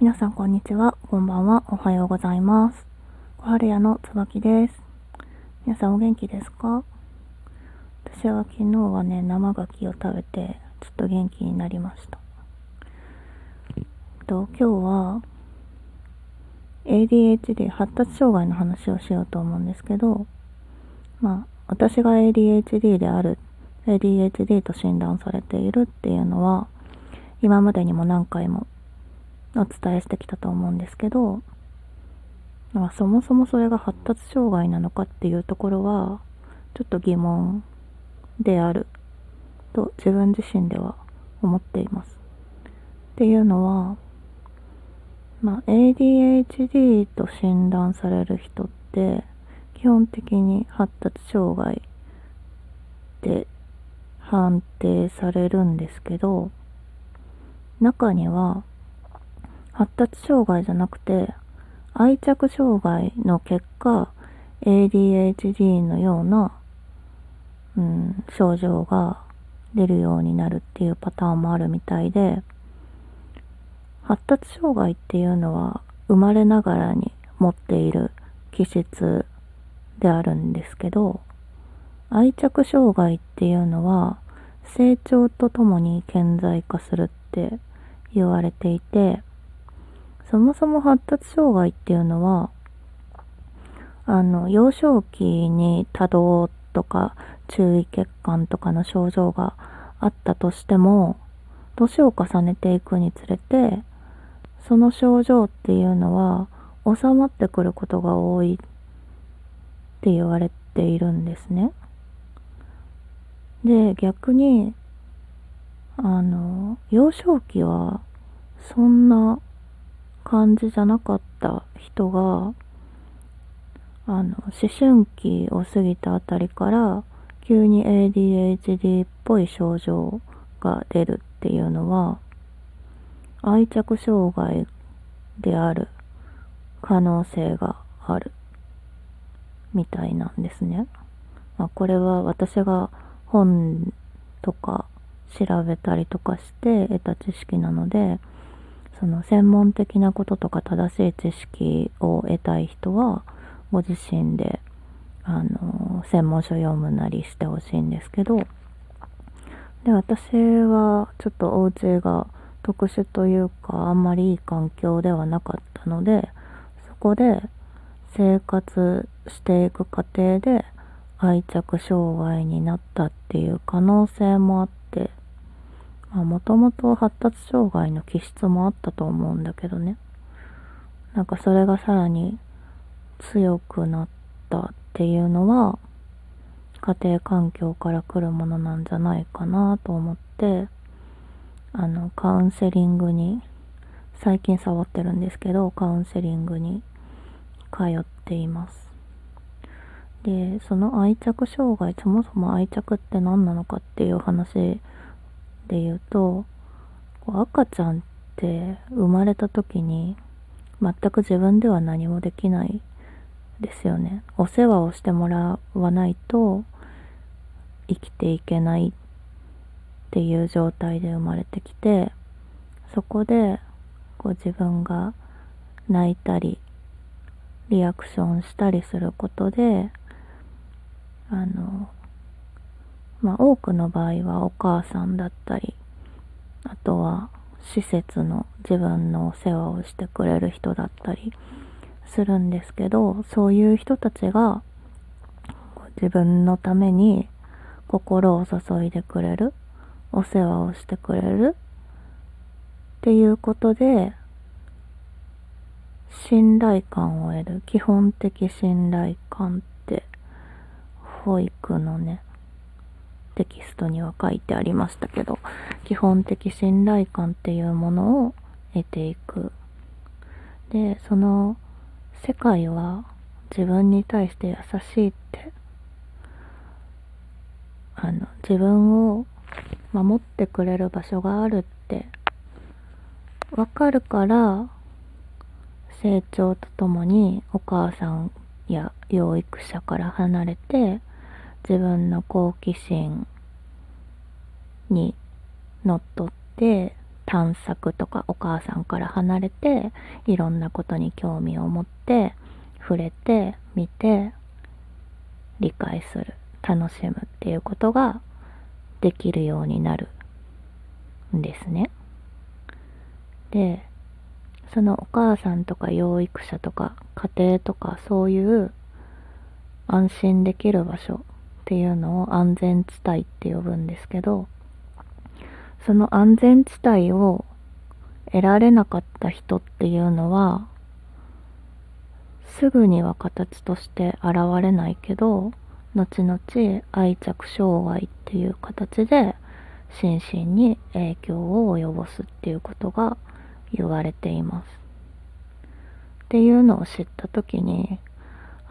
皆さんこんにちは、こんばんは、おはようございます。小春屋の椿です。皆さんお元気ですか？私は昨日はね、生牡蠣を食べて、ちょっと元気になりました。と今日は ADHD 発達障害の話をしようと思うんですけど、まあ、私が ADHD である、ADHD と診断されているっていうのは、今までにも何回もお伝えしてきたと思うんですけど、まあ、そもそもそれが発達障害なのかっていうところは、ちょっと疑問であると自分自身では思っています。っていうのは、まあ、ADHD と診断される人って基本的に発達障害で判定されるんですけど中には発達障害じゃなくて愛着障害の結果 ADHD のような、うん、症状が出るようになるっていうパターンもあるみたいで発達障害っていうのは生まれながらに持っている気質であるんですけど愛着障害っていうのは成長とともに顕在化するって言われていてそもそも発達障害っていうのはあの幼少期に多動とか注意欠陥とかの症状があったとしても年を重ねていくにつれてその症状っていうのは収まってくることが多いって言われているんですね。で、逆に、あの、幼少期はそんな感じじゃなかった人が、あの、思春期を過ぎたあたりから急に ADHD っぽい症状が出るっていうのは、愛着障害である可能性があるみたいなんですね。まあ、これは私が本とか調べたりとかして得た知識なのでその専門的なこととか正しい知識を得たい人はご自身であの専門書読むなりしてほしいんですけどで私はちょっとお家が特殊というかあんまりいい環境ではなかったのでそこで生活していく過程で愛着障害になったっていう可能性もあってもともと発達障害の気質もあったと思うんだけどねなんかそれがさらに強くなったっていうのは家庭環境から来るものなんじゃないかなと思ってあの、カウンセリングに、最近触ってるんですけど、カウンセリングに通っています。で、その愛着障害、そもそも愛着って何なのかっていう話で言うと、赤ちゃんって生まれた時に全く自分では何もできないですよね。お世話をしてもらわないと生きていけないっていう状態で生まれてきてそこでこう自分が泣いたりリアクションしたりすることであのまあ多くの場合はお母さんだったりあとは施設の自分のお世話をしてくれる人だったりするんですけどそういう人たちが自分のために心を注いでくれるお世話をしてくれるっていうことで信頼感を得る基本的信頼感って保育のねテキストには書いてありましたけど基本的信頼感っていうものを得ていく。でその世界は自分に対して優しいってあの自分を守ってくれる場所があるってわかるから成長とともにお母さんや養育者から離れて自分の好奇心にのっとって探索とかお母さんから離れていろんなことに興味を持って触れて見て理解する楽しむっていうことができるようになるんですね。でそのお母さんとか養育者とか家庭とかそういう安心できる場所っていうのを安全地帯って呼ぶんですけどその安全地帯を得られなかった人っていうのはすぐには形として現れないけど後々愛着障害っていう形で心身に影響を及ぼすっていうことが言われています。っていうのを知った時に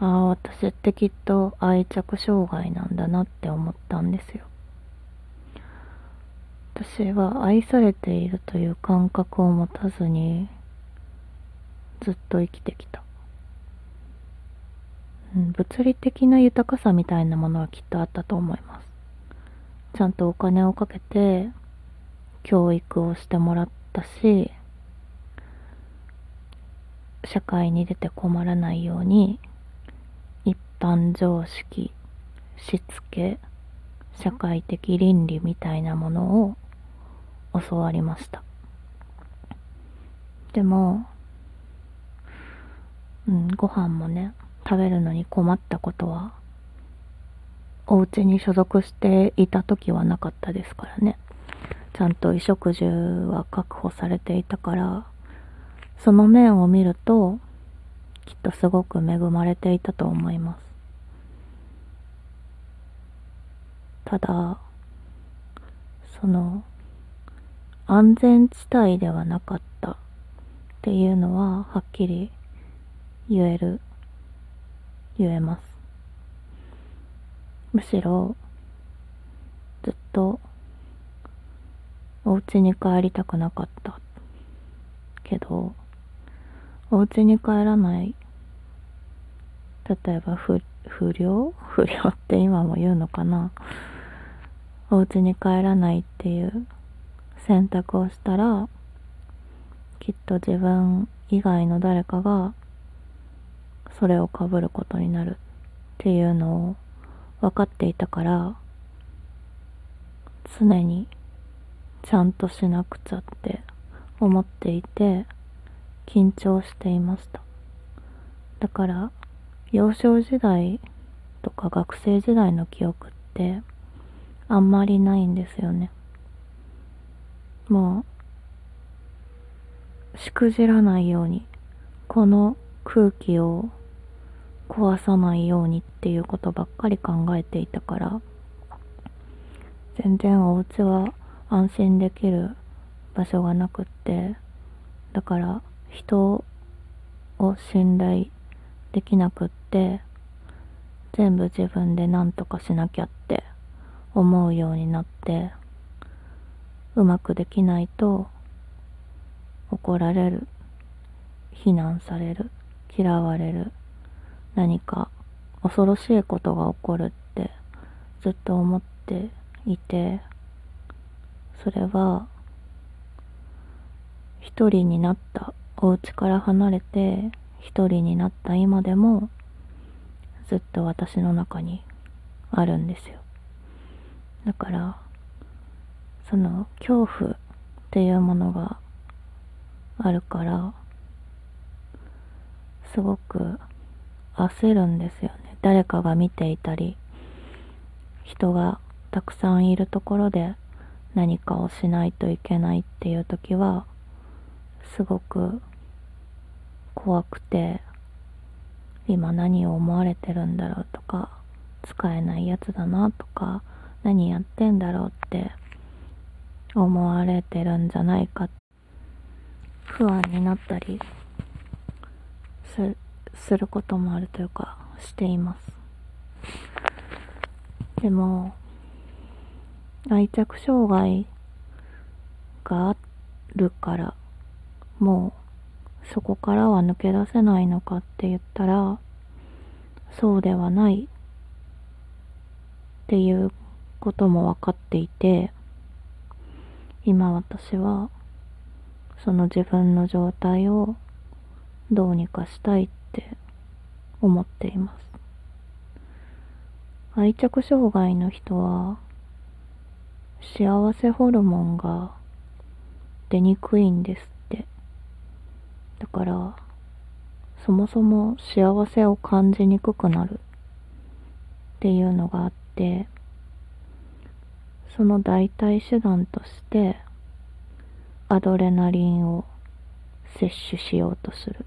ああ私ってきっと愛着障害なんだなって思ったんですよ。私は愛されているという感覚を持たずにずっと生きてきた。うん、物理的な豊かさみたいなものはきっとあったと思います。ちゃんとお金をかけて教育をしてもらったし、社会に出て困らないように一般常識、しつけ、社会的倫理みたいなものを教わりました。でも、うん、ご飯もね、食べるのに困ったことは、お家に所属していた時はなかったですからね。ちゃんと衣食住は確保されていたから、その面を見ると、きっとすごく恵まれていたと思います。ただ、その、安全地帯ではなかったっていうのははっきり言える、言えます。むしろ、ずっと、お家に帰りたくなかったけど、お家に帰らない。例えば不、不良？不良って今も言うのかな？お家に帰らないっていう選択をしたら、きっと自分以外の誰かがそれをかぶることになるっていうのを分かっていたから、常にちゃんとしなくちゃって思っていて、緊張していました。だから、幼少時代とか学生時代の記憶ってあんまりないんですよね。もう、しくじらないように、この空気を壊さないようにっていうことばっかり考えていたから、全然お家は安心できる場所がなくって、だから人を信頼できなくって全部自分で何とかしなきゃって思うようになってうまくできないと怒られる非難される嫌われる何か恐ろしいことが起こるってずっと思っていてそれは一人になったお家から離れて一人になった今でもずっと私の中にあるんですよ。だからその恐怖っていうものがあるからすごく焦るんですよね。誰かが見ていたり人がたくさんいるところで何かをしないといけないっていう時はすごく怖くて今何を思われてるんだろうとか使えないやつだなとか何やってんだろうって思われてるんじゃないか。不安になったりすすることもあるというかしています。でも愛着障害があるからもうそこからは抜け出せないのかって言ったら、そうではない。っていうことも分かっていて、今私はその自分の状態をどうにかしたいって思っています。愛着障害の人は幸せホルモンが出にくいんです。だからそもそも幸せを感じにくくなるっていうのがあってその代替手段としてアドレナリンを摂取しようとする。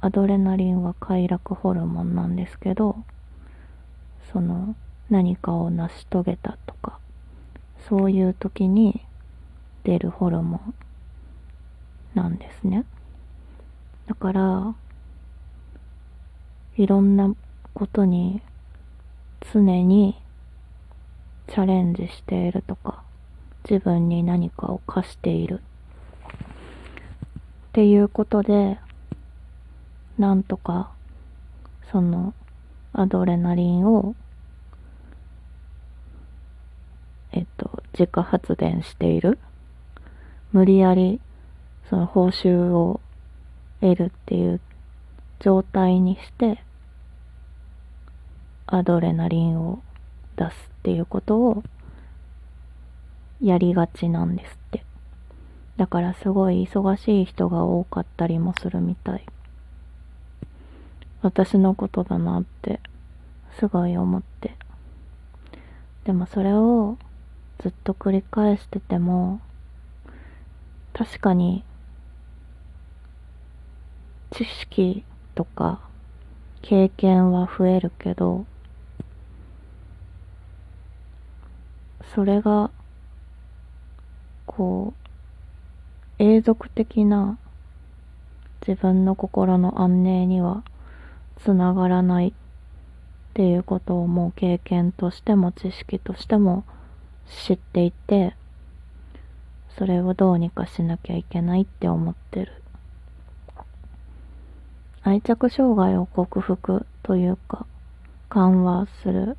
アドレナリンは快楽ホルモンなんですけどその何かを成し遂げたとかそういう時に出るホルモンなんですね。だからいろんなことに常にチャレンジしているとか自分に何かを課している。っていうことでなんとかそのアドレナリンをえっと自家発電している。無理やりその報酬を得るっていう状態にしてアドレナリンを出すっていうことをやりがちなんですって。だからすごい忙しい人が多かったりもするみたい。私のことだなってすごい思って。でもそれをずっと繰り返してても確かに知識とか経験は増えるけどそれがこう永続的な自分の心の安寧にはつながらないっていうことをもう経験としても知識としても知っていてそれをどうにかしなきゃいけないって思ってる。愛着障害を克服というか緩和する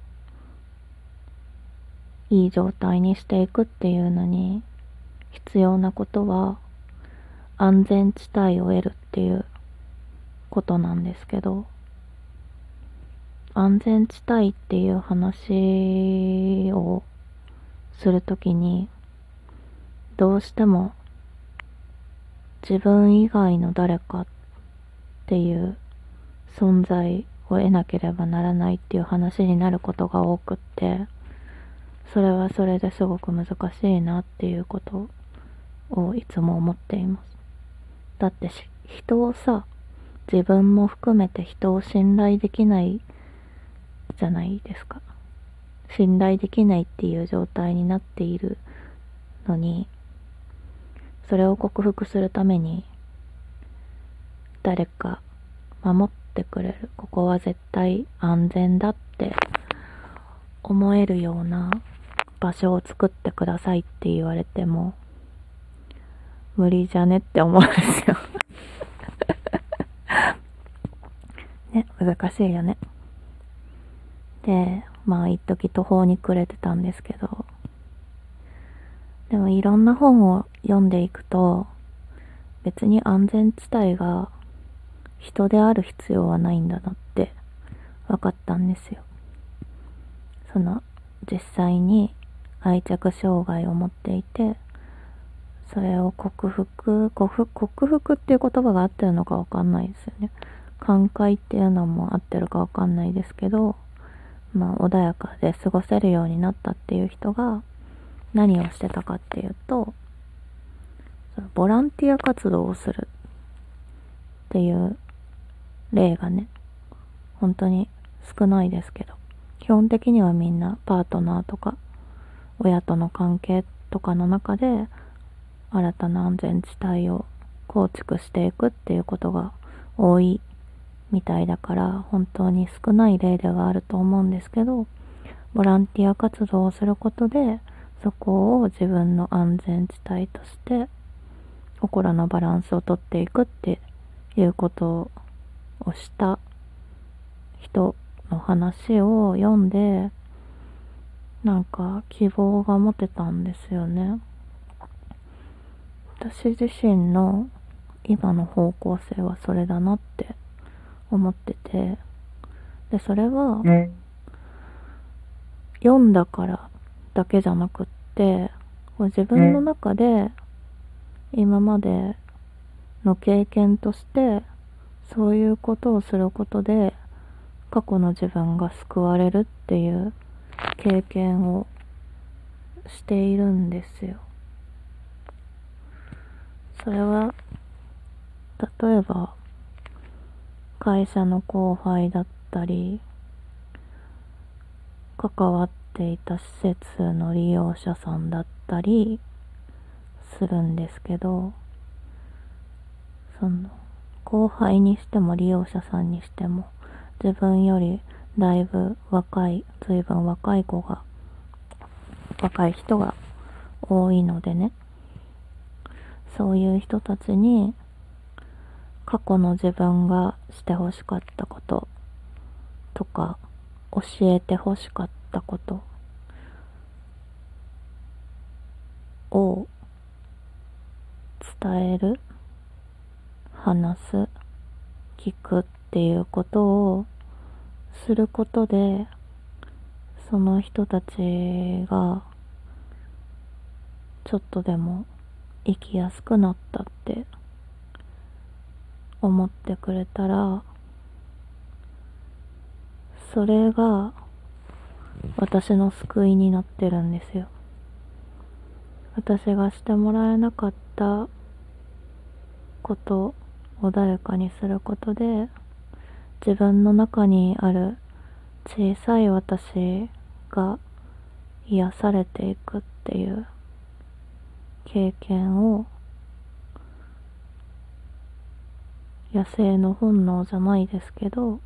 いい状態にしていくっていうのに必要なことは安全地帯を得るっていうことなんですけど安全地帯っていう話をするときにどうしても自分以外の誰かっていう存在を得なければならないっていう話になることが多くってそれはそれですごく難しいなっていうことをいつも思っています。だって人をさ自分も含めて人を信頼できないじゃないですか。信頼できないっていう状態になっているのにそれを克服するために誰か守ってくれる。ここは絶対安全だって思えるような場所を作ってくださいって言われても無理じゃねって思うんですよ。ね難しいよね。でまあ一時途方に暮れてたんですけど。でもいろんな本を読んでいくと別に安全地帯が人である必要はないんだなって分かったんですよ。その実際に愛着障害を持っていてそれを克服克服っていう言葉が合ってるのか分かんないですよね。寛解っていうのも合ってるか分かんないですけどまあ穏やかで過ごせるようになったっていう人が何をしてたかっていうとボランティア活動をするっていう例がね、本当に少ないですけど、基本的にはみんなパートナーとか、親との関係とかの中で、新たな安全地帯を構築していくっていうことが多いみたいだから、本当に少ない例ではあると思うんですけど、ボランティア活動をすることで、そこを自分の安全地帯として、心のバランスをとっていくっていうことをした人の話を読んでなんか希望が持てたんですよね。私自身の今の方向性はそれだなって思ってて。でそれは読んだからだけじゃなくって自分の中で今までの経験としてそういうことをすることで過去の自分が救われるっていう経験をしているんですよ。それは例えば会社の後輩だったり関わっていた施設の利用者さんだったりするんですけどその後輩にしても利用者さんにしても自分よりだいぶ若い随分若い子が若い人が多いのでね。そういう人たちに過去の自分がしてほしかったこととか教えてほしかったことを伝える話す聞くっていうことをすることでその人たちがちょっとでも生きやすくなったって思ってくれたらそれが私の救いになってるんですよ。私がしてもらえなかったことを誰かにすることで自分の中にある小さい私が癒されていくっていう経験を野生の本能じゃないですけど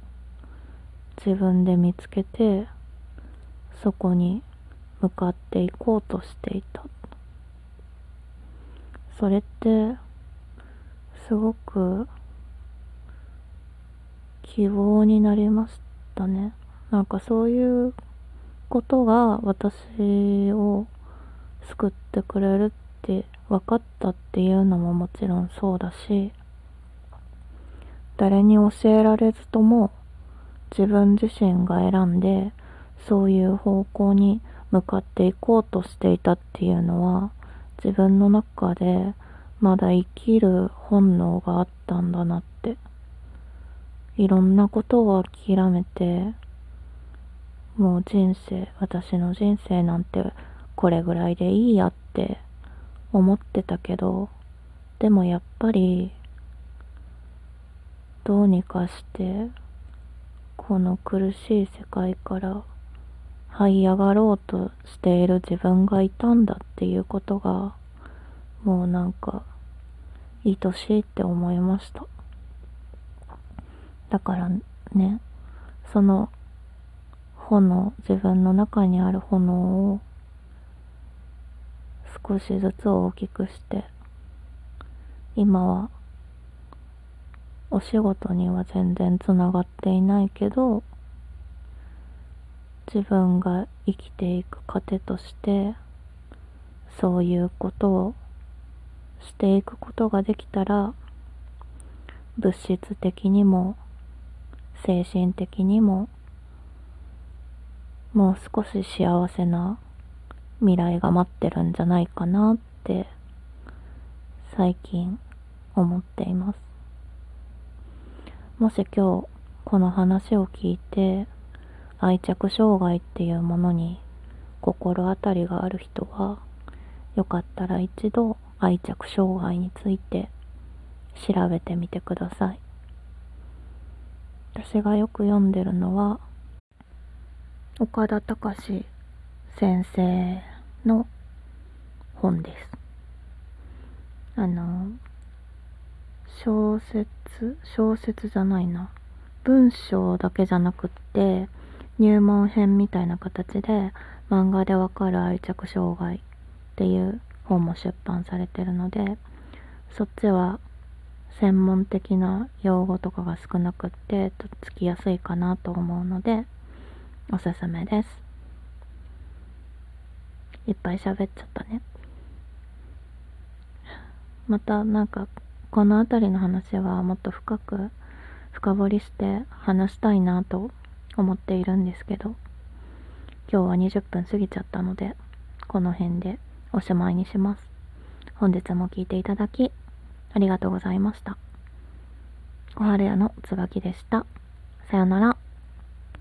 自分で見つけてそこに向かっていこうとしていた。それってすごく希望になりましたね。なんかそういうことが私を救ってくれるって分かったっていうのももちろんそうだし誰に教えられずとも自分自身が選んでそういう方向に向かっていこうとしていたっていうのは自分の中でまだ生きる本能があったんだなって。いろんなことを諦めてもう人生私の人生なんてこれぐらいでいいやって思ってたけどでもやっぱりどうにかしてこの苦しい世界から這い上がろうとしている自分がいたんだっていうことがもうなんか愛しいって思いました。だからねその炎自分の中にある炎を少しずつ大きくして今はお仕事には全然つながっていないけど自分が生きていく糧としてそういうことをしていくことができたら物質的にも精神的にももう少し幸せな未来が待ってるんじゃないかなって最近思っています。もし今日この話を聞いて愛着障害っていうものに心当たりがある人はよかったら一度愛着障害について調べてみてください。私がよく読んでるのは岡田隆先生の本です。あの小説小説じゃないな。文章だけじゃなくって入門編みたいな形で漫画でわかる愛着障害っていう本も出版されてるのでそっちは専門的な用語とかが少なくってとっつきやすいかなと思うのでおすすめです。いっぱい喋っちゃったね。またなんかこの辺りの話はもっと深く深掘りして話したいなと思っているんですけど今日は20分過ぎちゃったのでこの辺で。おしまいにします。本日も聴いていただきありがとうございました。小春屋の椿でした。さよなら。